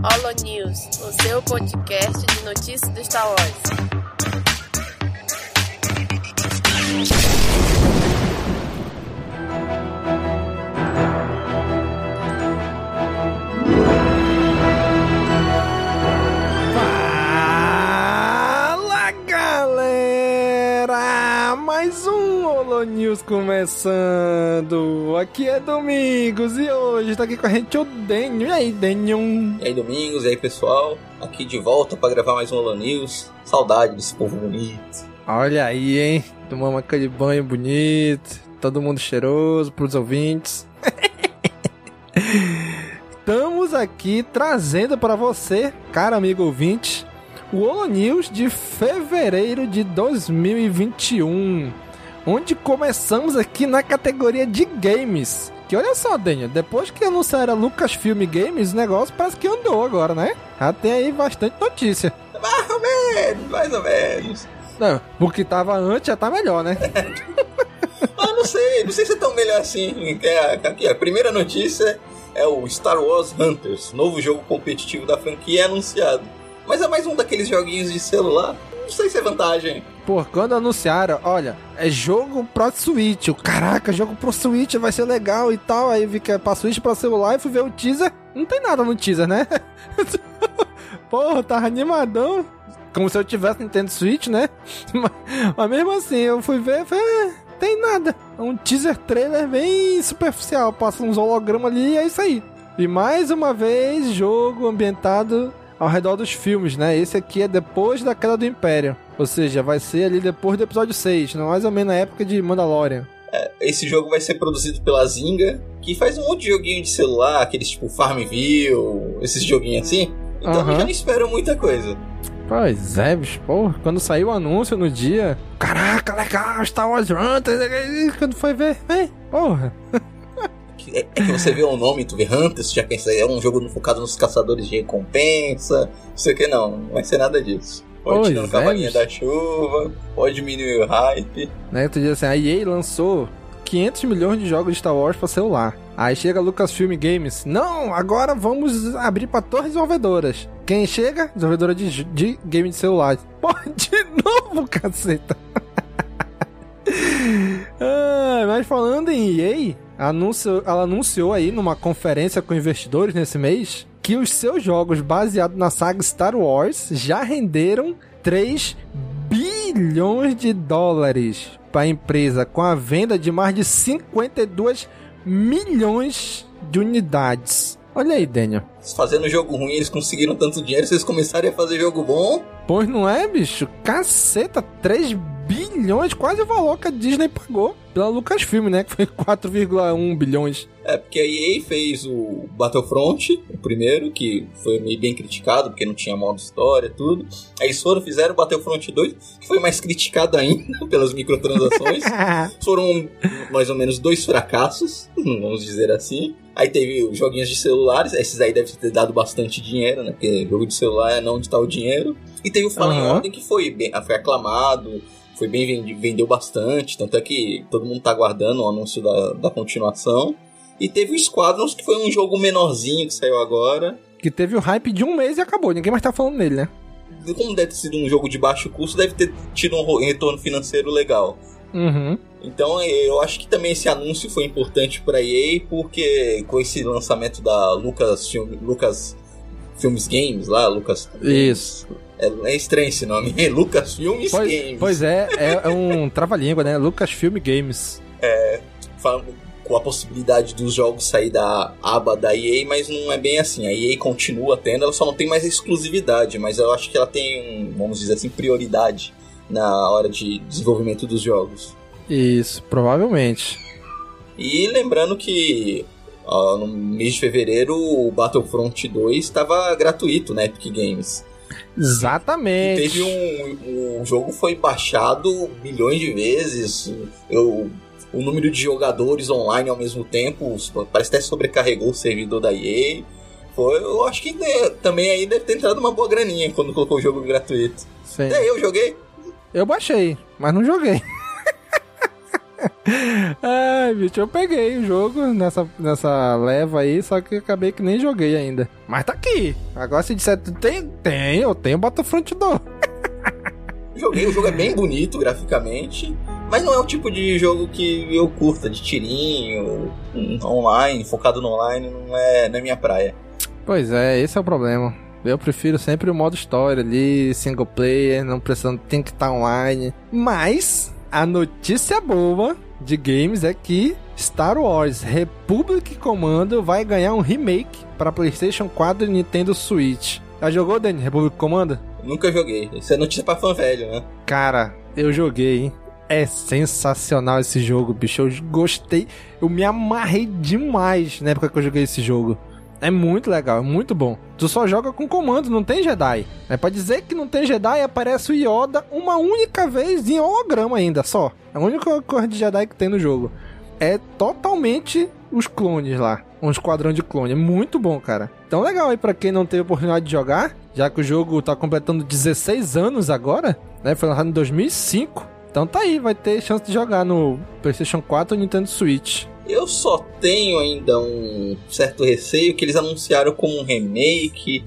Holo News, o seu podcast de notícias do Star Wars. News começando! Aqui é Domingos e hoje tá aqui com a gente o Denho. E aí, Denho? E aí, Domingos, e aí, pessoal? Aqui de volta pra gravar mais um Holo News. Saudade desse povo bonito. Olha aí, hein? Tomamos aquele banho bonito, todo mundo cheiroso pros ouvintes. Estamos aqui trazendo para você, cara amigo ouvinte, o Holo News de fevereiro de 2021, onde começamos aqui na categoria de games. Que olha só, Daniel, depois que anunciaram a Lucasfilm Games, o negócio parece que andou agora, né? Já tem aí bastante notícia. Mais ou menos, mais ou menos. Não, o que tava antes já tá melhor, né? Ah, não sei, não sei se é tão melhor assim. É, Aqui, a primeira notícia é o Star Wars Hunters, novo jogo competitivo da franquia é anunciado. Mas é mais um daqueles joguinhos de celular. Não sei se é vantagem. Pô, quando anunciaram, olha, é jogo pro Switch. Caraca, jogo pro Switch vai ser legal e tal. Aí vi que é pra Switch pra celular e fui ver o teaser. Não tem nada no teaser, né? Porra, tava animadão. Como se eu tivesse Nintendo Switch, né? Mas, mas mesmo assim, eu fui ver falei, é, tem nada. É um teaser trailer bem superficial. Passa uns hologramas ali e é isso aí. E mais uma vez, jogo ambientado ao redor dos filmes, né? Esse aqui é depois da queda do Império. Ou seja, vai ser ali depois do episódio 6, mais ou menos na época de Mandalorian. Esse jogo vai ser produzido pela Zynga, que faz um monte de joguinho de celular, aqueles tipo Farmville, esses joguinhos assim. Então eu Aham. já não espero muita coisa. Pois é, bicho, porra, quando saiu o anúncio no dia, caraca, legal, Star Wars Hunters, quando foi ver, é, porra. É, é que você vê o nome, tu vê Hunters, tu já pensa, é um jogo focado nos caçadores de recompensa, não sei o que, não, não vai ser nada disso. Pode Pois tirar é, cavalinho bicho. da chuva, pode diminuir o hype. Né, tu diz assim, a EA lançou 500 milhões de jogos de Star Wars pra celular. Aí chega Lucasfilm Games, não, agora vamos abrir pra torres desenvolvedoras. Quem chega? Desenvolvedora de, de game de celular. Pô, de novo, caceta. Ah, mas falando em EA, anuncio, ela anunciou aí numa conferência com investidores nesse mês que os seus jogos baseados na saga Star Wars já renderam 3 bilhões de dólares para a empresa com a venda de mais de 52 milhões de unidades. Olha aí, Daniel. Fazendo jogo ruim, eles conseguiram tanto dinheiro, se eles começarem a fazer jogo bom, Pois não é, bicho? Caceta, 3 bilhões, quase o valor que a Disney pagou pela Lucasfilm, né? Que foi 4,1 bilhões. É, porque a EA fez o Battlefront, o primeiro, que foi meio bem criticado, porque não tinha modo história tudo. Aí foram, fizeram o Battlefront 2, que foi mais criticado ainda pelas microtransações. Foram mais ou menos dois fracassos, vamos dizer assim. Aí teve os joguinhos de celulares, esses aí devem ter dado bastante dinheiro, né? Porque jogo de celular é não onde tá o dinheiro. E teve o Fallen Aham. Order, que foi, bem, foi aclamado, foi bem vendeu bastante, tanto é que todo mundo tá aguardando o anúncio da, da continuação. E teve o Squadrons, que foi um jogo menorzinho que saiu agora. que teve o hype de um mês e acabou. Ninguém mais tá falando nele, né? Como deve ter sido um jogo de baixo custo, deve ter tido um retorno financeiro legal. Uhum. Então eu acho que também esse anúncio foi importante para EA, porque com esse lançamento da Lucas, Lucas Filmes Games lá, Lucas. Isso. É, é estranho esse nome, Lucas Filmes Pois, Games. pois é, é, é um trava-língua, né? Lucasfilm Games. Falando com a possibilidade dos jogos sair da aba da EA, mas não é bem assim. A EA continua tendo, ela só não tem mais a exclusividade, mas eu acho que ela tem, um, vamos dizer assim, prioridade na hora de desenvolvimento dos jogos. Isso, provavelmente. E lembrando que ó, no mês de fevereiro o Battlefront 2 estava gratuito na Epic Games. E Exatamente. teve um. O jogo foi baixado milhões de vezes. Eu, o número de jogadores online ao mesmo tempo parece até sobrecarregou o servidor da EA. Foi, eu acho que também aí deve ter entrado uma boa graninha quando colocou o jogo gratuito. Sim. Até eu joguei. Eu baixei, mas não joguei. Ai, bicho, eu peguei o jogo nessa, nessa leva aí, só que acabei que nem joguei ainda. Mas tá aqui. Agora se disser, tem, tem, eu tenho Battlefront 2. Joguei, o jogo é bem bonito graficamente, mas não é o tipo de jogo que eu curta, de tirinho, online, focado no online, não é, não é minha praia. Pois é, esse é o problema. Eu prefiro sempre o modo história ali, single player, não precisando, tem que estar online. Mas a notícia boa de games é que Star Wars Republic Commando vai ganhar um remake para PlayStation 4 e Nintendo Switch. Já jogou, Dani, Republic Commando? Nunca joguei. Isso é notícia pra fã velho, né? Cara, eu joguei, hein? É sensacional esse jogo, bicho. Eu gostei. Eu me amarrei demais na época que eu joguei esse jogo. É muito legal, é muito bom. Tu só joga com comando, não tem Jedi. É pra dizer que não tem Jedi, aparece o Yoda uma única vez em holograma ainda, só. É a única coisa de Jedi que tem no jogo. É totalmente os clones lá. Um esquadrão de clone. É muito bom, cara. Então legal aí pra quem não teve oportunidade de jogar, já que o jogo tá completando 16 anos agora, né? Foi lançado em 2005. Então tá aí, vai ter chance de jogar no PlayStation 4 ou Nintendo Switch. Eu só tenho ainda um certo receio que eles anunciaram como um remake,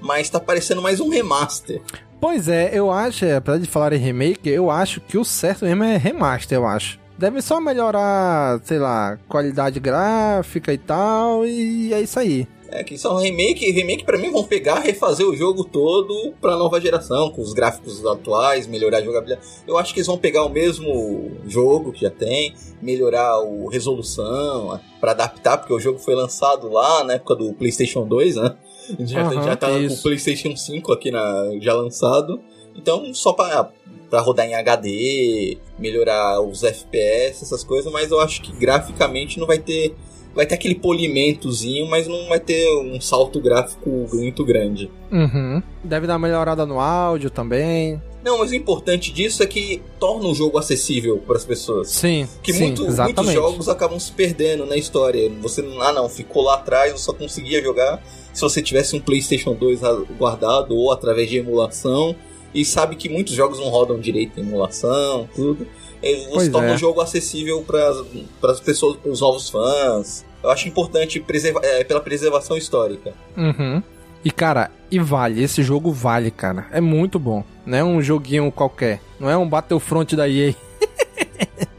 mas tá parecendo mais um remaster. Pois é, eu acho, apesar de falar em remake, eu acho que o certo mesmo é remaster, eu acho. Deve só melhorar, sei lá, qualidade gráfica e tal, e é isso aí. É, que são remake, remake para mim vão pegar, refazer o jogo todo pra nova geração, com os gráficos atuais, melhorar a jogabilidade. Eu acho que eles vão pegar o mesmo jogo que já tem, melhorar a resolução, para adaptar, porque o jogo foi lançado lá na época do PlayStation 2, né? Já, uhum, já tá com o PlayStation 5 aqui na, já lançado. Então, só para para rodar em HD, melhorar os FPS, essas coisas, mas eu acho que graficamente não vai ter vai ter aquele polimentozinho, mas não vai ter um salto gráfico muito grande. Uhum. Deve dar uma melhorada no áudio também. Não, mas o importante disso é que torna o jogo acessível para as pessoas. Sim. Que sim, muito, muitos jogos acabam se perdendo na história. Você, ah não, ficou lá atrás, eu só conseguia jogar se você tivesse um PlayStation 2 guardado ou através de emulação. E sabe que muitos jogos não rodam direito em emulação, tudo. Você pois torna é. o jogo acessível para as pessoas, para os novos fãs. Eu acho importante preserva é, pela preservação histórica. Uhum. E cara, e vale, esse jogo vale, cara. É muito bom. Não é um joguinho qualquer. Não é um Battlefront da EA.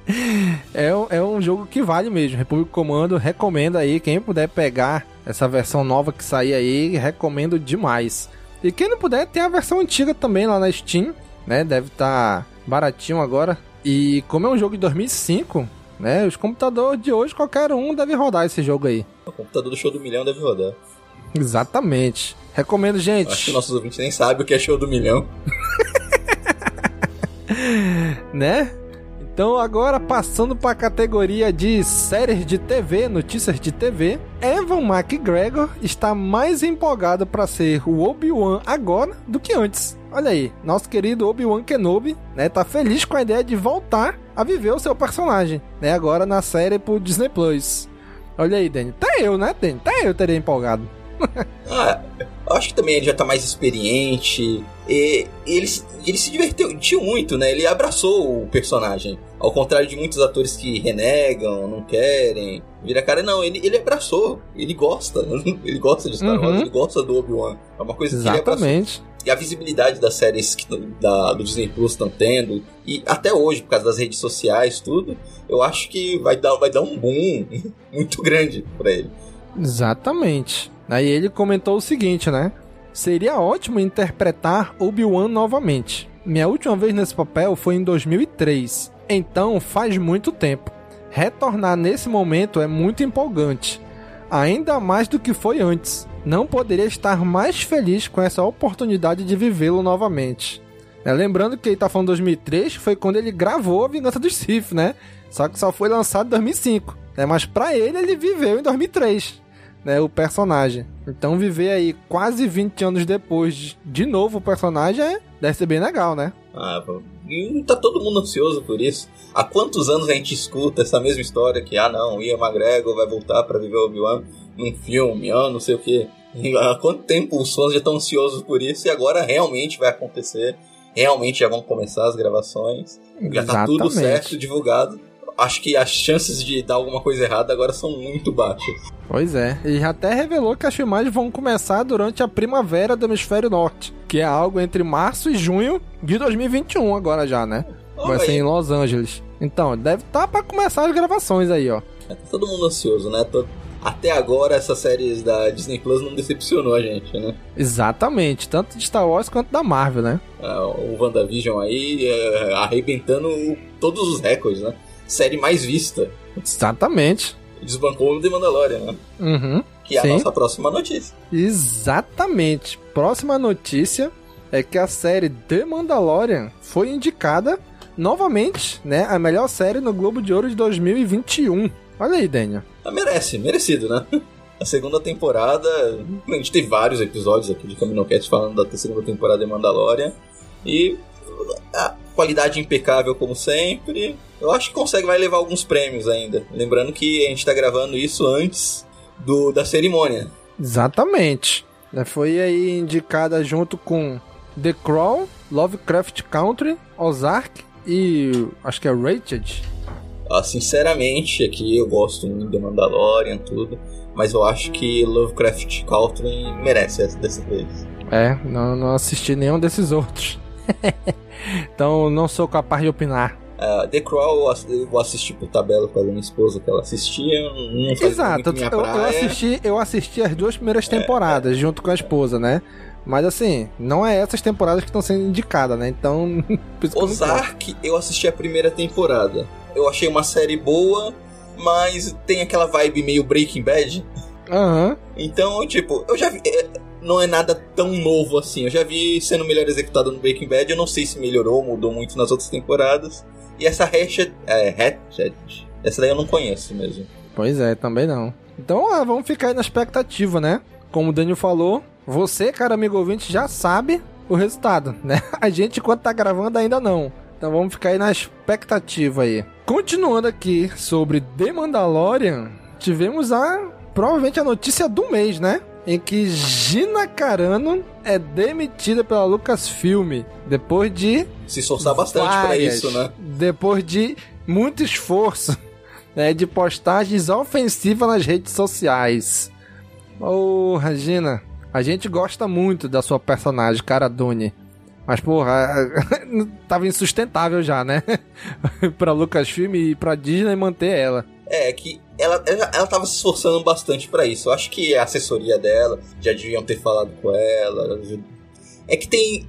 é, é um jogo que vale mesmo. República Comando, recomendo aí. Quem puder pegar essa versão nova que sair aí, recomendo demais. E quem não puder, tem a versão antiga também lá na Steam, né? Deve estar tá baratinho agora. E como é um jogo de 2005, né? Os computadores de hoje, qualquer um deve rodar esse jogo aí. O computador do show do milhão deve rodar. Exatamente. Recomendo, gente. Acho que nossos ouvintes nem sabem o que é show do milhão. né? Então, agora passando para a categoria de séries de TV, notícias de TV, Evan McGregor está mais empolgado para ser o Obi-Wan agora do que antes. Olha aí, nosso querido Obi-Wan Kenobi, né, tá feliz com a ideia de voltar a viver o seu personagem, né, agora na série pro Disney Plus. Olha aí, Danny, até eu, né, Danny? Até eu teria empolgado. ah, eu acho que também ele já tá mais experiente. E ele, ele se divertiu muito, né? Ele abraçou o personagem. Ao contrário de muitos atores que renegam, não querem, vira cara. Não, ele, ele abraçou. Ele gosta. Ele gosta de Star Wars, uhum. ele gosta do Obi-Wan. É uma coisa Exatamente. que ele abraçou. E a visibilidade das séries que, da, do Disney Plus estão tendo, e até hoje, por causa das redes sociais, tudo, eu acho que vai dar, vai dar um boom muito grande para ele. Exatamente. Aí ele comentou o seguinte, né? Seria ótimo interpretar Obi-Wan novamente. Minha última vez nesse papel foi em 2003, então faz muito tempo. Retornar nesse momento é muito empolgante, ainda mais do que foi antes. Não poderia estar mais feliz com essa oportunidade de vivê-lo novamente. É, lembrando que ele tá falando 2003, foi quando ele gravou A Vingança dos Sith, né? Só que só foi lançado em 2005. Né? Mas para ele, ele viveu em 2003 né, o personagem. Então viver aí quase 20 anos depois de novo o personagem é, deve ser bem legal, né? Ah, e tá todo mundo ansioso por isso. Há quantos anos a gente escuta essa mesma história que, ah não, Ian McGregor vai voltar para viver Obi-Wan num filme, ah não sei o que. Há quanto tempo os fãs já estão ansiosos por isso e agora realmente vai acontecer. Realmente já vão começar as gravações. Já tá tudo certo, divulgado acho que as chances de dar alguma coisa errada agora são muito baixas. Pois é, e até revelou que as filmagens vão começar durante a primavera do hemisfério norte, que é algo entre março e junho de 2021 agora já, né? Vai ser em Los Angeles. Então, deve estar tá para começar as gravações aí, ó. É, tá todo mundo ansioso, né? Até agora, essas séries da Disney Plus não decepcionou a gente, né? Exatamente, tanto de Star Wars quanto da Marvel, né? É, o WandaVision aí é, arrebentando todos os recordes, né? Série mais vista. Exatamente. Desbancou o The Mandalorian, né? Uhum. Que é Sim. a nossa próxima notícia. Exatamente. Próxima notícia é que a série The Mandalorian foi indicada novamente, né, a melhor série no Globo de Ouro de 2021. Olha aí, Daniel. Ah, merece, merecido, né? A segunda temporada, a gente tem vários episódios aqui de Caminocast falando da segunda temporada de Mandalorian e a qualidade impecável como sempre. Eu acho que consegue vai levar alguns prêmios ainda. Lembrando que a gente está gravando isso antes do da cerimônia. Exatamente. Foi aí indicada junto com The Crawl, Lovecraft Country, Ozark e acho que é Rated. Ah, sinceramente, aqui eu gosto muito de Mandalorian tudo, mas eu acho que Lovecraft Country merece essa dessa vez. É, não, não assisti nenhum desses outros. então não sou capaz de opinar. Uh, The Crawl eu vou assistir por tabela com a minha esposa que ela assistia. Não Exato, eu, eu, assisti, eu assisti as duas primeiras é, temporadas é, junto com a esposa, né? Mas assim, não é essas temporadas que estão sendo indicadas, né? Então. Ozark, eu assisti a primeira temporada. Eu achei uma série boa, mas tem aquela vibe meio Breaking Bad. Aham. Uhum. Então, tipo, eu já vi. É, não é nada tão novo assim. Eu já vi sendo melhor executado no Breaking Bad. Eu não sei se melhorou, mudou muito nas outras temporadas. E essa Hatchet. É, Hatchet. Essa daí eu não conheço mesmo. Pois é, também não. Então, ah, vamos ficar aí na expectativa, né? Como o Daniel falou, você, cara amigo ouvinte, já sabe o resultado, né? A gente, enquanto tá gravando, ainda não. Então vamos ficar aí na expectativa aí. Continuando aqui sobre The Mandalorian, tivemos a provavelmente a notícia do mês, né? Em que Gina Carano é demitida pela Lucasfilm depois de se esforçar bastante para isso, né? Depois de muito esforço, né, de postagens ofensivas nas redes sociais. Ô, oh, Regina, a gente gosta muito da sua personagem, Cara Dune. Mas, porra, tava insustentável já, né? pra Lucasfilm e pra Disney manter ela. É, que ela, ela, ela tava se esforçando bastante para isso. Eu acho que a assessoria dela já deviam ter falado com ela. É que tem.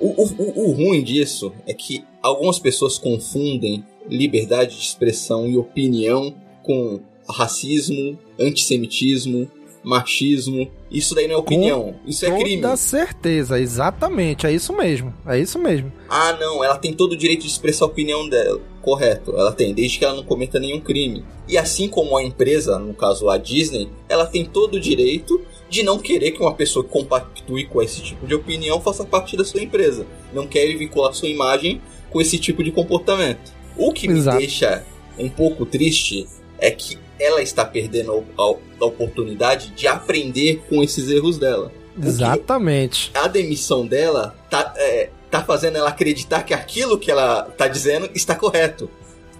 O, o, o ruim disso é que algumas pessoas confundem liberdade de expressão e opinião com racismo, antissemitismo, machismo. Isso daí não é opinião, Com isso é crime. Com certeza, exatamente, é isso mesmo, é isso mesmo. Ah, não, ela tem todo o direito de expressar a opinião dela. Correto, ela tem, desde que ela não cometa nenhum crime. E assim como a empresa, no caso a Disney, ela tem todo o direito de não querer que uma pessoa que compactue com esse tipo de opinião faça parte da sua empresa. Não quer vincular sua imagem com esse tipo de comportamento. O que Exato. me deixa um pouco triste é que ela está perdendo a, a oportunidade de aprender com esses erros dela. Exatamente. A demissão dela tá, é, tá fazendo ela acreditar que aquilo que ela tá dizendo está correto.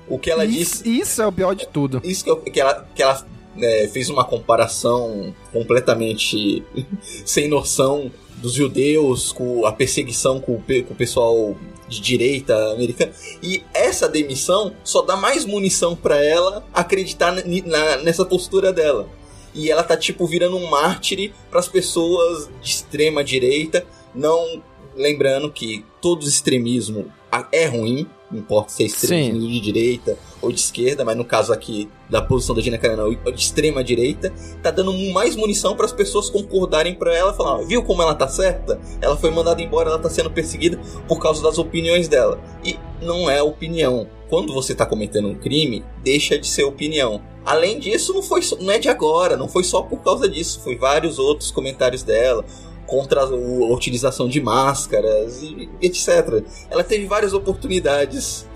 O que ela isso, disse. Isso é o pior de tudo. Isso que, eu, que ela, que ela é, fez uma comparação completamente sem noção dos judeus com a perseguição com, com o pessoal de direita americana. E essa demissão só dá mais munição para ela acreditar na, nessa postura dela. E ela tá tipo virando um mártir para as pessoas de extrema direita, não lembrando que todo extremismo é ruim, não importa se é extremismo Sim. de direita ou de esquerda, mas no caso aqui da posição da Gina Carano de extrema direita, tá dando mais munição para as pessoas concordarem para ela, falar, viu como ela tá certa? Ela foi mandada embora, ela tá sendo perseguida por causa das opiniões dela. E não é opinião. Quando você tá cometendo um crime, deixa de ser opinião. Além disso, não foi não é de agora, não foi só por causa disso, foi vários outros comentários dela contra a utilização de máscaras etc. Ela teve várias oportunidades.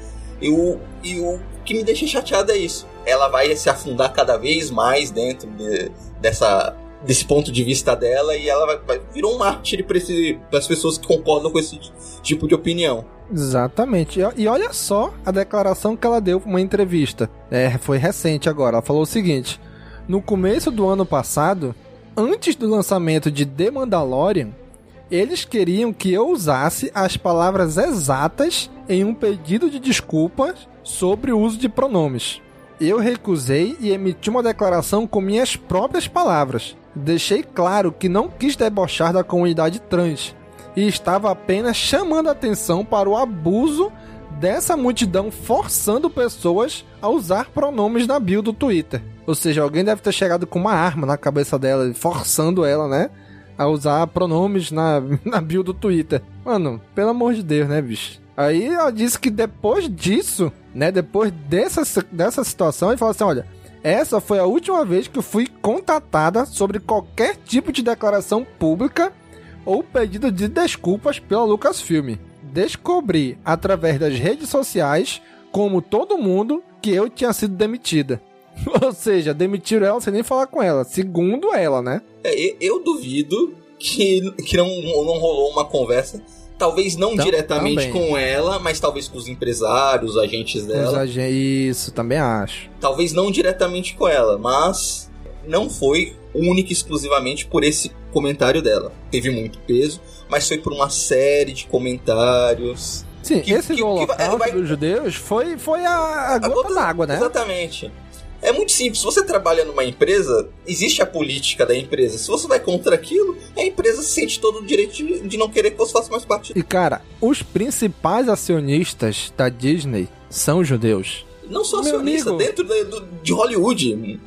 E o, e o que me deixa chateado é isso. Ela vai se afundar cada vez mais dentro de, dessa desse ponto de vista dela e ela vai, vai virou um mártir para as pessoas que concordam com esse tipo de opinião. Exatamente. E, e olha só a declaração que ela deu para uma entrevista. É, foi recente agora. Ela falou o seguinte: No começo do ano passado, antes do lançamento de The Mandalorian, eles queriam que eu usasse as palavras exatas em um pedido de desculpas sobre o uso de pronomes. Eu recusei e emiti uma declaração com minhas próprias palavras. Deixei claro que não quis debochar da comunidade trans e estava apenas chamando atenção para o abuso dessa multidão forçando pessoas a usar pronomes na bio do Twitter. Ou seja, alguém deve ter chegado com uma arma na cabeça dela, forçando ela, né? A usar pronomes na, na bio do Twitter. Mano, pelo amor de Deus, né, bicho? Aí ela disse que depois disso, né? Depois dessa, dessa situação, ele falou assim: olha, essa foi a última vez que eu fui contatada sobre qualquer tipo de declaração pública ou pedido de desculpas pela Lucasfilm. Descobri através das redes sociais, como todo mundo, que eu tinha sido demitida. Ou seja, demitiram ela sem nem falar com ela, segundo ela, né? É, eu duvido que, que não, não rolou uma conversa Talvez não diretamente também. com ela, mas talvez com os empresários, os agentes dela. Os ag... Isso, também acho. Talvez não diretamente com ela, mas não foi única e exclusivamente por esse comentário dela. Teve muito peso, mas foi por uma série de comentários. Sim, que, esse que, holocausto vai... dos judeus foi, foi a, a, gota, d'água, né? Exatamente. É muito simples. Se você trabalha numa empresa, existe a política da empresa. Se você vai contra aquilo, a empresa sente todo o direito de, de não querer que você faça mais parte. E cara, os principais acionistas da Disney são judeus. Não só acionistas, dentro de, de Hollywood.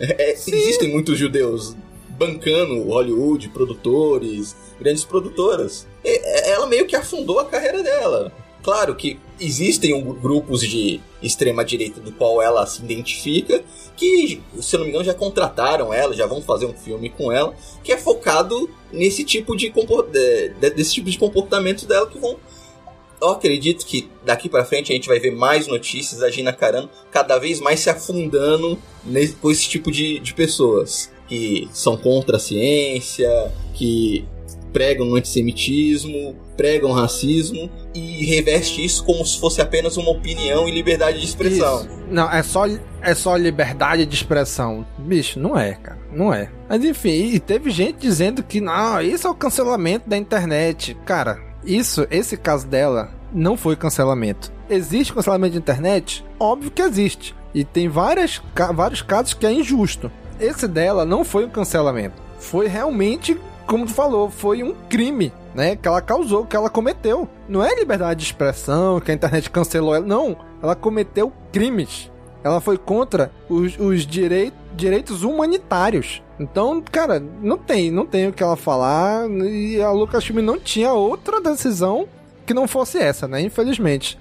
É, existem muitos judeus bancando Hollywood, produtores, grandes produtoras. E, ela meio que afundou a carreira dela. Claro que existem grupos de extrema direita do qual ela se identifica, que, se não me engano, já contrataram ela, já vão fazer um filme com ela, que é focado nesse tipo de, desse tipo de comportamento dela que vão eu acredito que daqui para frente a gente vai ver mais notícias da Gina Carano cada vez mais se afundando nesse, com esse tipo de, de pessoas que são contra a ciência, que pregam antissemitismo, pregam racismo e reveste isso como se fosse apenas uma opinião e liberdade de expressão. Isso. Não, é só, é só liberdade de expressão. Bicho, não é, cara. Não é. Mas enfim, e teve gente dizendo que não, isso é o cancelamento da internet. Cara, isso, esse caso dela, não foi cancelamento. Existe cancelamento de internet? Óbvio que existe. E tem várias, vários casos que é injusto. Esse dela não foi um cancelamento. Foi realmente como tu falou, foi um crime, né? Que ela causou, que ela cometeu. Não é liberdade de expressão, que a internet cancelou ela. Não, ela cometeu crimes. Ela foi contra os, os direi direitos humanitários. Então, cara, não tem, não tem o que ela falar. E a Lucasfilm não tinha outra decisão que não fosse essa, né? Infelizmente.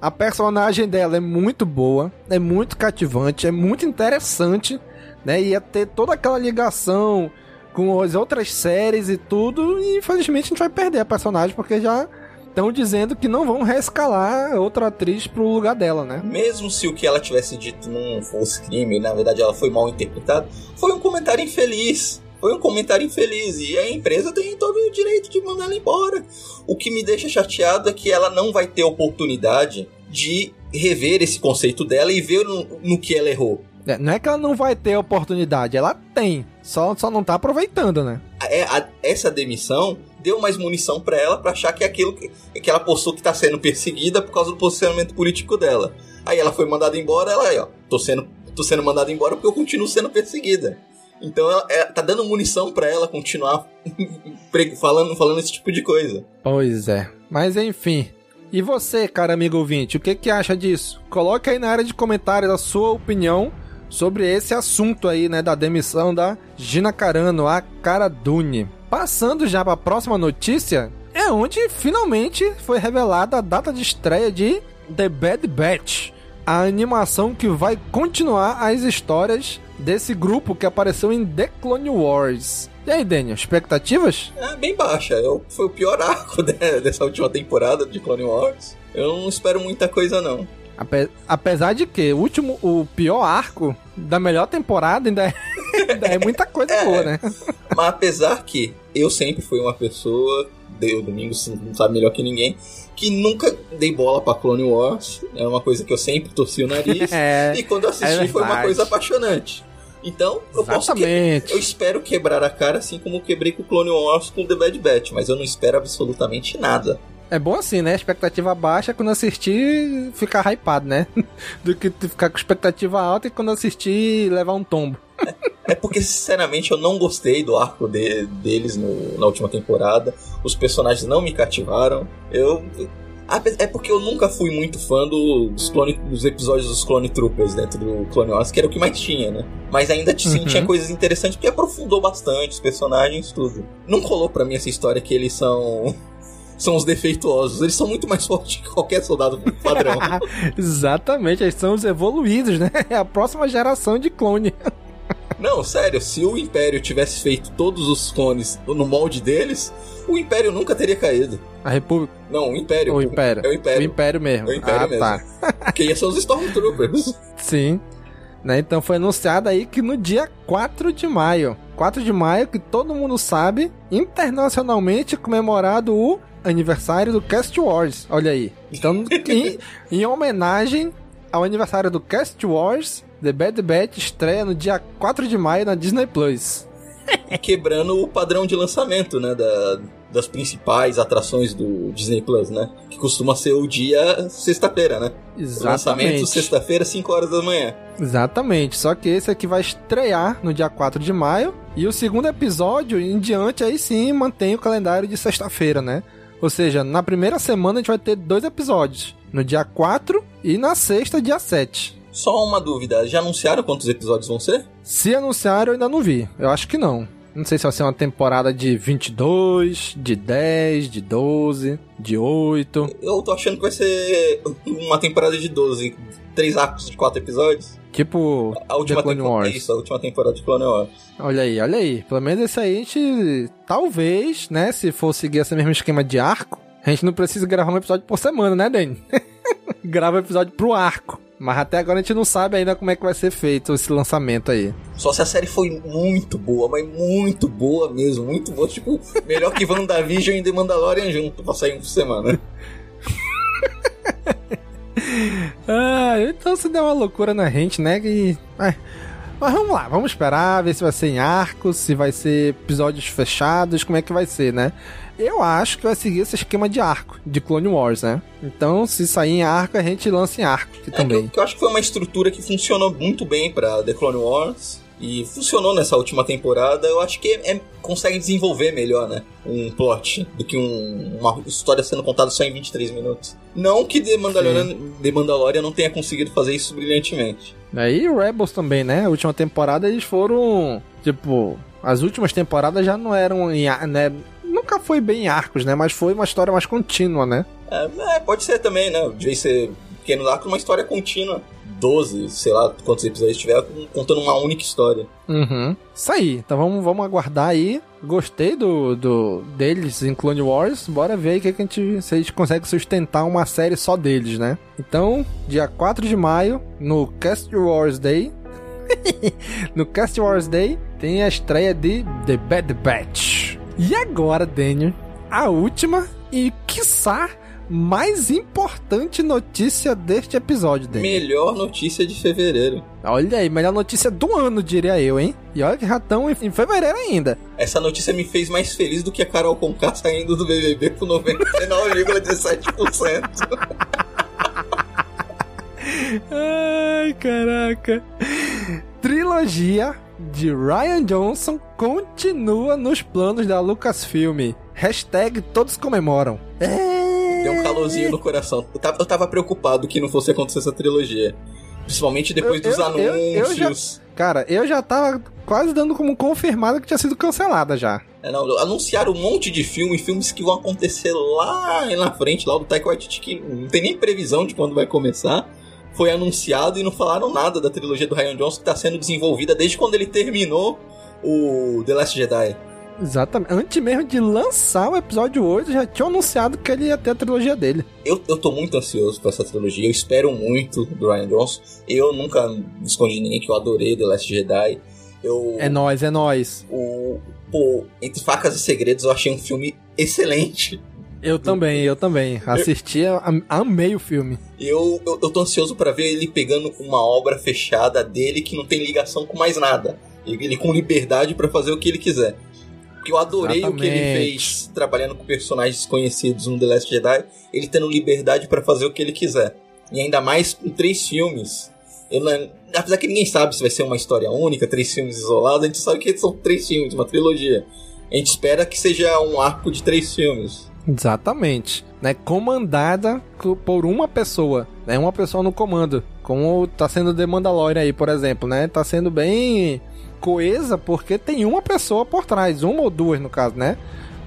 A personagem dela é muito boa, é muito cativante, é muito interessante, né? Ia ter toda aquela ligação com as outras séries e tudo, e infelizmente a gente vai perder a personagem porque já estão dizendo que não vão reescalar outra atriz pro lugar dela, né? Mesmo se o que ela tivesse dito não fosse crime, na verdade ela foi mal interpretada, foi um comentário infeliz. Foi um comentário infeliz e a empresa tem todo o direito de mandar ela embora. O que me deixa chateado é que ela não vai ter oportunidade de rever esse conceito dela e ver no, no que ela errou. É, não é que ela não vai ter oportunidade, ela tem. Só, só não tá aproveitando, né? É, a, essa demissão deu mais munição para ela para achar que é aquilo que, ela postou que tá sendo perseguida por causa do posicionamento político dela. Aí ela foi mandada embora, ela aí, ó, tô sendo, tô sendo mandada embora porque eu continuo sendo perseguida. Então ela, ela tá dando munição para ela continuar falando, falando esse tipo de coisa. Pois é. Mas enfim, e você, cara amigo ouvinte, o que, que acha disso? Coloque aí na área de comentários a sua opinião sobre esse assunto aí, né, da demissão da Gina Carano, a Cara Dune. Passando já para a próxima notícia, é onde finalmente foi revelada a data de estreia de The Bad Batch, a animação que vai continuar as histórias desse grupo que apareceu em The Clone Wars. E aí, Daniel, expectativas? É, bem baixa. Eu, foi o pior arco dessa última temporada de Clone Wars. Eu não espero muita coisa, não. Ape apesar de que o último, o pior arco da melhor temporada ainda é, é muita coisa É. boa, né? Mas apesar que eu sempre fui uma pessoa, deu domingo não sabe melhor que ninguém, que nunca dei bola pra Clone Wars. É uma coisa que eu sempre torci o nariz. É, e quando eu assisti é foi uma coisa apaixonante. Então, eu posso que... exatamente. Eu espero quebrar a cara assim como quebrei com o Clone Wars com o The Bad Batch, mas eu não espero absolutamente nada. É bom assim, né? Expectativa baixa, quando assistir, ficar hypado, né? Do que ficar com expectativa alta e quando assistir, levar um tombo. É porque, sinceramente, eu não gostei do arco de- deles no- na última temporada. Os personagens não me cativaram. Eu. É porque eu nunca fui muito fã do- dos, clone- dos episódios dos Clone Troopers dentro do Clone Wars, que era o que mais tinha, né? Mas ainda sim, Uhum. tinha coisas interessantes porque aprofundou bastante os personagens, tudo. Não colou pra mim essa história que eles são. São os defeituosos. Eles são muito mais fortes que qualquer soldado padrão. Exatamente, eles são os evoluídos, né? É a próxima geração de clone. Não, sério, se o Império tivesse feito todos os clones no molde deles, o Império nunca teria caído. A República. Não, o Império. O Império. É o O Império. Império mesmo. É o Império ah, mesmo. tá. Ia ser os Stormtroopers. Sim. Né, então foi anunciado aí que no dia 4 de maio. 4 de maio, que todo mundo sabe, internacionalmente comemorado o aniversário do Cast Wars. Olha aí. Então, em, em homenagem ao aniversário do Cast Wars, The Bad Batch estreia no dia 4 de maio na Disney Plus. Quebrando o padrão de lançamento, né? Da, das principais atrações do Disney Plus, né? Que costuma ser o dia sexta-feira, né? Lançamento Exatamente. sexta-feira, 5 horas da manhã. Exatamente. Só que esse aqui vai estrear no dia 4 de maio. E o segundo episódio, em diante, aí sim mantém o calendário de sexta-feira, né? Ou seja, na primeira semana a gente vai ter dois episódios. No dia 4 e na sexta, dia 7. Só uma dúvida, já anunciaram quantos episódios vão ser? Se anunciaram, eu ainda não vi. Eu acho que não. Não sei se vai ser uma temporada de 22, de 10, de 12, de 8. Eu tô achando que vai ser uma temporada de 12, três arcos de quatro episódios. Tipo, A última Clone temporada. Wars. Isso, a última temporada de Clone Wars. Olha aí, olha aí. Pelo menos esse aí a gente. Talvez, né? Se for seguir esse mesmo esquema de arco, a gente não precisa gravar um episódio por semana, né, Dani? Grava um episódio pro arco. Mas até agora a gente não sabe ainda como é que vai ser feito esse lançamento aí. Só se a série foi muito boa, mas muito boa mesmo, muito boa. Tipo, melhor que WandaVision e The Mandalorian junto pra sair um por semana. Ah, então se der uma loucura na gente, né? Que. Ai. Mas vamos lá, vamos esperar, ver se vai ser em arcos, se vai ser episódios fechados, como é que vai ser, né? Eu acho que vai seguir esse esquema de arco, de Clone Wars, né? Então, se sair em arco, a gente lança em arco É, que, também. eu, que eu acho que foi uma estrutura que funcionou muito bem pra The Clone Wars. E funcionou nessa última temporada. Eu acho que é, consegue desenvolver melhor, né? Um plot do que um- uma história sendo contada só em 23 minutos. Não que The Mandalorian, The Mandalorian não tenha conseguido fazer isso brilhantemente. Aí o Rebels também, né? A última temporada eles foram. Tipo, as últimas temporadas já não eram em. Né? Nunca foi bem em arcos, né? Mas foi uma história mais contínua, né? É, é, pode ser também, né? De ser pequeno arco, uma história contínua. 12, sei lá quantos episódios tiver, contando uma única história. Uhum. Isso aí. Então vamos, vamos aguardar aí. Gostei do, do deles em Clone Wars. Bora ver aí que que a gente, se a gente consegue sustentar uma série só deles, né? Então, dia 4 de maio, no Cast Wars Day. no Cast Wars Day tem a estreia de The Bad Batch. E agora, Daniel, a última e, quiçá, mais importante notícia deste episódio, Daniel. Melhor notícia de fevereiro. Olha aí, melhor notícia do ano, diria eu, hein? E olha que em em fevereiro ainda. Essa notícia me fez mais feliz do que a Carol Conká saindo do BBB com 99,17%. Ai, caraca. Trilogia de Ryan Johnson continua nos planos da Lucasfilm. Hashtag todos comemoram. É... Deu um calorzinho no coração. Eu tava, eu tava preocupado que não fosse acontecer essa trilogia. Principalmente depois Eu- dos eu- eu- eu anúncios. Cara, eu já tava quase dando como confirmado que tinha sido cancelada já. É, não, anunciaram um monte de filme, filmes que vão acontecer lá na frente, lá do Taika Waititi, que não tem nem previsão de quando vai começar. Foi anunciado e não falaram nada da trilogia do Ryan Johnson que tá sendo desenvolvida desde quando ele terminou o The Last Jedi. Exatamente. Antes mesmo de lançar o episódio 8, já tinha anunciado que ele ia ter a trilogia dele. Eu, eu tô muito ansioso pra essa trilogia, eu espero muito do Ryan Johnson. Eu nunca escondi ninguém que eu adorei The Last Jedi. Eu, É nóis, é nóis. o, pô, Entre Facas e Segredos eu achei um filme excelente. Eu também, eu também. Assisti, am- amei o filme. Eu, eu, eu tô ansioso pra ver ele pegando uma obra fechada dele que não tem ligação com mais nada. Ele, com liberdade pra fazer o que ele quiser. Porque eu adorei o que ele Exatamente. fez trabalhando com personagens conhecidos no The Last Jedi, ele tendo liberdade pra fazer o que ele quiser. E ainda mais com três filmes. Não- apesar que ninguém sabe se vai ser uma história única, três filmes isolados, a gente sabe que são três filmes, uma trilogia. A gente espera que seja um arco de três filmes. Exatamente. Né? Comandada co- por uma pessoa. Né? Uma pessoa no comando. Como tá sendo The Mandalorian aí, por exemplo, né? Tá sendo bem coesa porque tem uma pessoa por trás. Uma ou duas, no caso, né?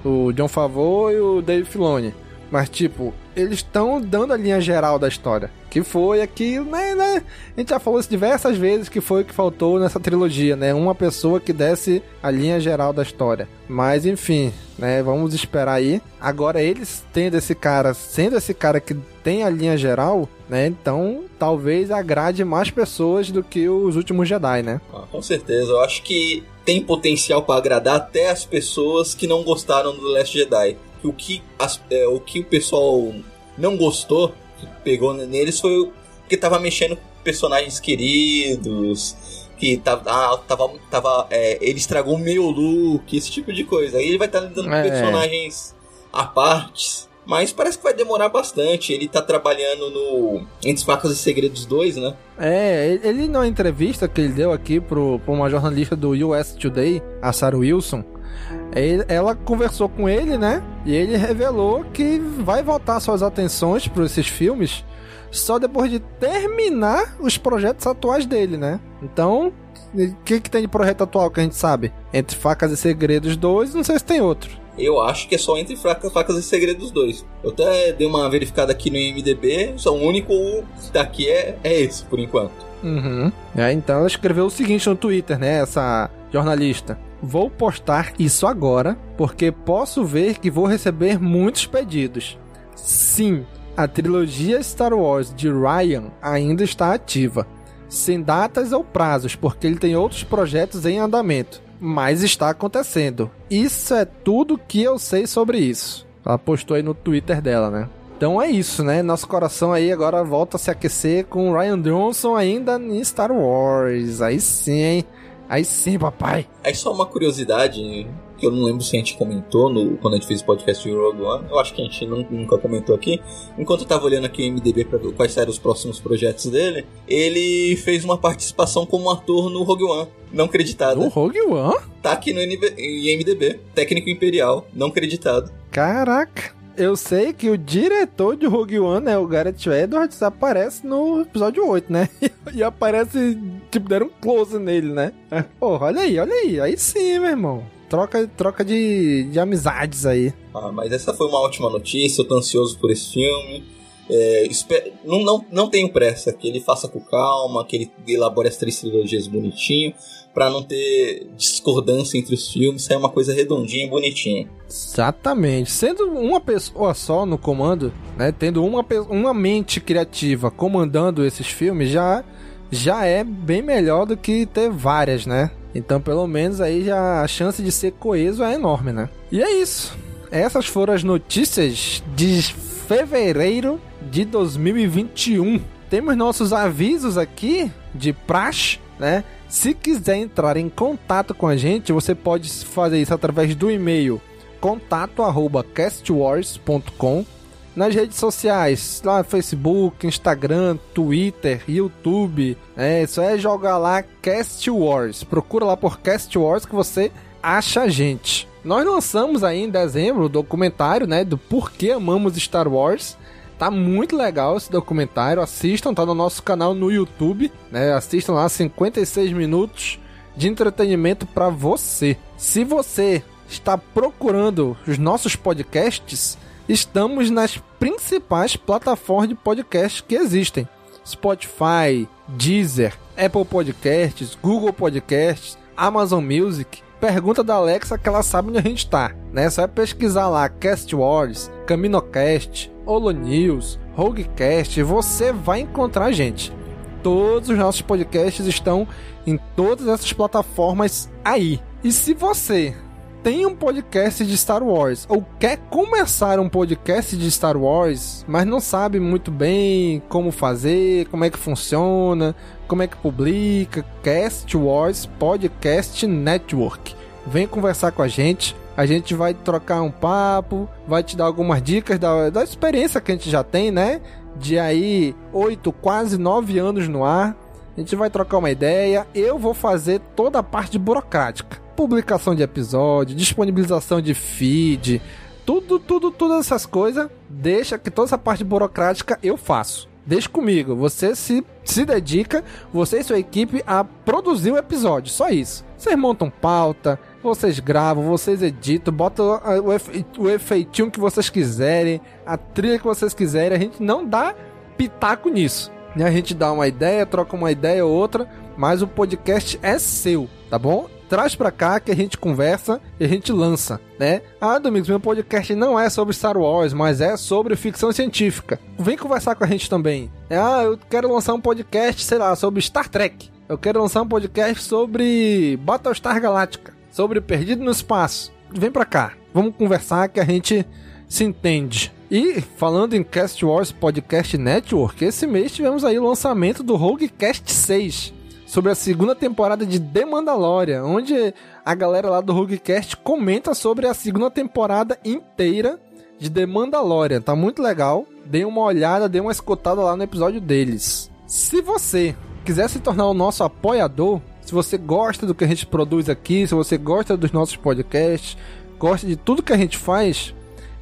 O John Favreau e o Dave Filoni. Mas, tipo, eles estão dando a linha geral da história. Que foi aquilo, né, né? A gente já falou isso diversas vezes que foi o que faltou nessa trilogia, né? Uma pessoa que desse a linha geral da história. Mas, enfim, né? Vamos esperar aí. Agora, eles tendo esse cara, sendo esse cara que tem a linha geral, né? Então, talvez agrade mais pessoas do que os últimos Jedi, né? Ah, com certeza, eu acho que tem potencial pra agradar até as pessoas que não gostaram do Last Jedi. Que O que, as- é, o que o pessoal não gostou, que pegou neles, foi o que tava mexendo com personagens queridos, que tava. ah, tava, tava é, ele estragou o meu look, esse tipo de coisa. Aí ele vai estar lidando É. com personagens à parte. Mas parece que vai demorar bastante. Ele tá trabalhando no Entre Facas e Segredos 2, né? É, ele- numa entrevista que ele deu aqui pro, pra uma jornalista do US Today, a Sarah Wilson, ela conversou com ele, né? E ele revelou que vai voltar suas atenções para esses filmes só depois de terminar os projetos atuais dele, né? Então, o que, que tem de projeto atual que a gente sabe? Entre Facas e Segredos 2, não sei se tem outro. Eu acho que é só entre Facas, Facas e Segredos 2. Eu até dei uma verificada aqui no IMDB, só o único que tá aqui é, é esse, por enquanto. Uhum. É, então ela escreveu o seguinte no Twitter, né? Essa jornalista. Vou postar isso agora, porque posso ver que vou receber muitos pedidos. Sim, a trilogia Star Wars de Ryan ainda está ativa. Sem datas ou prazos, porque ele tem outros projetos em andamento. Mas está acontecendo. Isso é tudo que eu sei sobre isso. Ela postou aí no Twitter dela, né? Então é isso, né? Nosso coração aí agora volta a se aquecer com Ryan Johnson ainda em Star Wars. Aí sim, hein? Aí sim, papai. Aí só uma curiosidade, que eu não lembro se a gente comentou no, quando a gente fez o podcast de Rogue One, eu acho que a gente nun- nunca comentou aqui. Enquanto eu tava olhando aqui o MDB pra ver quais eram os próximos projetos dele, ele fez uma participação como ator no Rogue One, não creditada. Do Rogue One? Tá aqui no NB IMDB, técnico imperial, não creditado. Caraca. Eu sei que o diretor de Rogue One, né, o Gareth Edwards, aparece no episódio 8, né? E aparece, tipo, deram um close nele, né? Porra, olha aí, olha aí. Aí sim, meu irmão. Troca, troca de, de amizades aí. Ah, mas essa foi uma ótima notícia, eu tô ansioso por esse filme. É, não, não, não tenho pressa, que ele faça com calma, que ele elabore as três trilogias bonitinho, pra não ter discordância entre os filmes, sair uma coisa redondinha e bonitinha. Exatamente. Sendo uma pessoa só no comando, né? Tendo uma, uma mente criativa comandando esses filmes, já, já é bem melhor do que ter várias, né? Então, pelo menos aí já a chance de ser coeso é enorme, né? E é isso. Essas foram as notícias de fevereiro de 2021. Temos nossos avisos aqui de praxe, né? Se quiser entrar em contato com a gente, você pode fazer isso através do e-mail contato@castwars.com nas redes sociais, lá Facebook, Instagram, Twitter, YouTube, é, isso é jogar lá Cast Wars. Procura lá por Cast Wars que você acha a gente. Nós lançamos aí em dezembro o documentário, né, do porquê amamos Star Wars. Tá muito legal esse documentário. Assistam, tá no nosso canal no YouTube, né? Assistam lá 56 minutos de entretenimento para você. Se você está procurando os nossos podcasts, estamos nas principais plataformas de podcast que existem: Spotify, Deezer, Apple Podcasts, Google Podcasts, Amazon Music. Pergunta da Alexa que ela sabe onde a gente está, né? Só é pesquisar lá Cast Wars, Caminocast, Holo News, Roguecast, você vai encontrar a gente. todos os nossos podcasts estão em todas essas plataformas aí. E se você tem um podcast de Star Wars ou quer começar um podcast de Star Wars, mas não sabe muito bem como fazer, como é que funciona, como é que publica, Cast Wars Podcast Network. Vem conversar com a gente. A gente vai trocar um papo, vai te dar algumas dicas da, da experiência que a gente já tem, né? De aí oito, quase nove anos no ar. A gente vai trocar uma ideia. Eu vou fazer toda a parte burocrática publicação de episódio, disponibilização de feed, tudo, tudo, todas essas coisas, deixa que toda essa parte burocrática eu faço. Deixa comigo, você se, se dedica, você e sua equipe, a produzir o episódio, só isso. Vocês montam pauta, vocês gravam, vocês editam, botam o, efe, o efeitinho que vocês quiserem, a trilha que vocês quiserem, a gente não dá pitaco nisso. Né? A gente dá uma ideia, troca uma ideia ou outra, mas o podcast é seu, tá bom? traz pra cá que a gente conversa e a gente lança, né? Ah, Domingos, meu podcast não é sobre Star Wars, mas é sobre ficção científica. Vem conversar com a gente também. Ah, eu quero lançar um podcast, sei lá, sobre Star Trek. Eu quero lançar um podcast sobre Battlestar Galactica, sobre Perdido no Espaço. Vem pra cá, vamos conversar que a gente se entende. E falando em Cast Wars Podcast Network, esse mês tivemos aí o lançamento do Rogue Cast 6 sobre a segunda temporada de The Mandalorian, onde a galera lá do Roguecast comenta sobre a segunda temporada inteira de The Mandalorian. Tá muito legal. Dê uma olhada, dê uma escutada lá no episódio deles. Se você quiser se tornar o nosso apoiador, se você gosta do que a gente produz aqui, se você gosta dos nossos podcasts, gosta de tudo que a gente faz,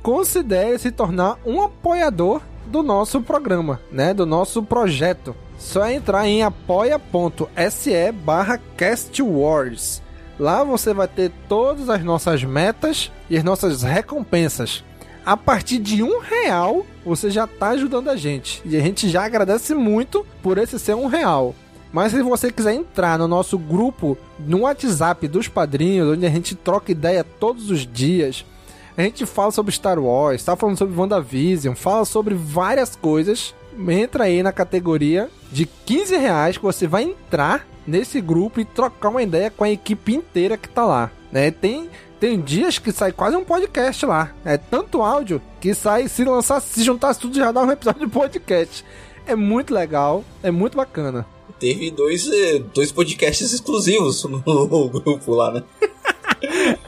considere se tornar um apoiador do nosso programa, né? Do nosso projeto. Só é entrar em apoia.se barra castwars. Lá você vai ter todas as nossas metas e as nossas recompensas. A partir de um real, você já está ajudando a gente. E a gente já agradece muito por esse ser um real. Mas se você quiser entrar no nosso grupo no WhatsApp dos padrinhos, onde a gente troca ideia todos os dias, a gente fala sobre Star Wars, está falando sobre WandaVision, fala sobre várias coisas entra aí na categoria de 15 reais que você vai entrar nesse grupo e trocar uma ideia com a equipe inteira que tá lá. Né? Tem, tem dias que sai quase um podcast lá. É tanto áudio que sai, se lançar, se juntar tudo, já dá um episódio de podcast. É muito legal, é muito bacana. Teve dois, eh, dois podcasts exclusivos no grupo lá, né?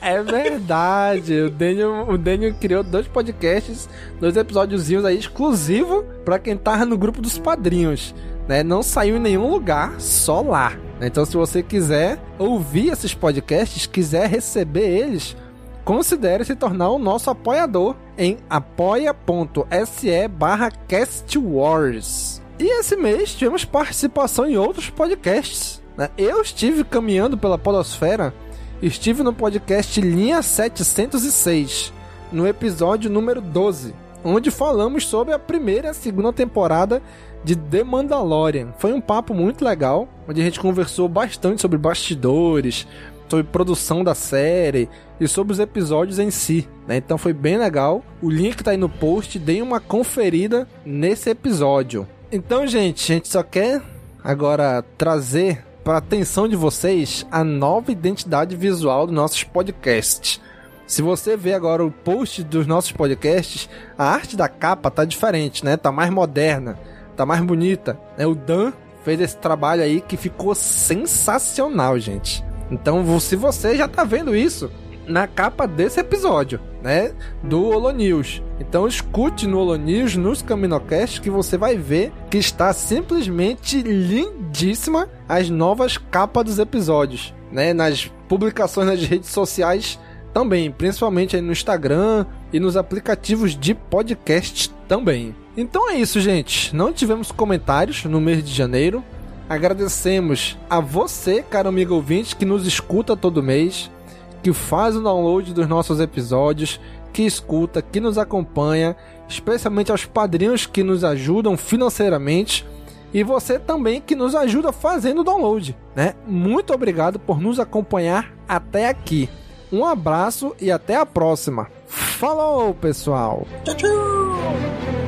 É verdade. O Daniel, o Daniel criou dois podcasts, dois episódiozinhos aí exclusivos para quem tava no grupo dos padrinhos. Né? Não saiu em nenhum lugar, só lá. Então, se você quiser ouvir esses podcasts, quiser receber eles, considere se tornar o nosso apoiador em apoia.se barra castwars. E esse mês tivemos participação em outros podcasts. Né? Eu estive caminhando pela podosfera Estive no podcast Linha 706, no episódio número 12, onde falamos sobre a primeira e a segunda temporada de The Mandalorian. Foi um papo muito legal, onde a gente conversou bastante sobre bastidores, sobre produção da série e sobre os episódios em si. Né? Então foi bem legal. O link tá aí no post, deem uma conferida nesse episódio. Então, gente, a gente só quer agora trazer para a atenção de vocês a nova identidade visual dos nossos podcasts. Se você ver agora o post dos nossos podcasts, a arte da capa tá diferente, né? Tá mais moderna, tá mais bonita. É o Dan fez esse trabalho aí que ficou sensacional, gente. Então, se você já tá vendo isso, na capa desse episódio, né? Do Holo News. Então escute no Holo News, nos Caminocast, que você vai ver que está simplesmente lindíssima as novas capas dos episódios, né? Nas publicações nas redes sociais também, principalmente aí no Instagram e nos aplicativos de podcast também. Então é isso, gente. Não tivemos comentários no mês de janeiro. Agradecemos a você, caro amigo ouvinte, que nos escuta todo mês que faz o download dos nossos episódios, que escuta, que nos acompanha, especialmente aos padrinhos que nos ajudam financeiramente e você também que nos ajuda fazendo o download, né? Muito obrigado por nos acompanhar até aqui. Um abraço e até a próxima. Falou, pessoal. Tchau, tchau.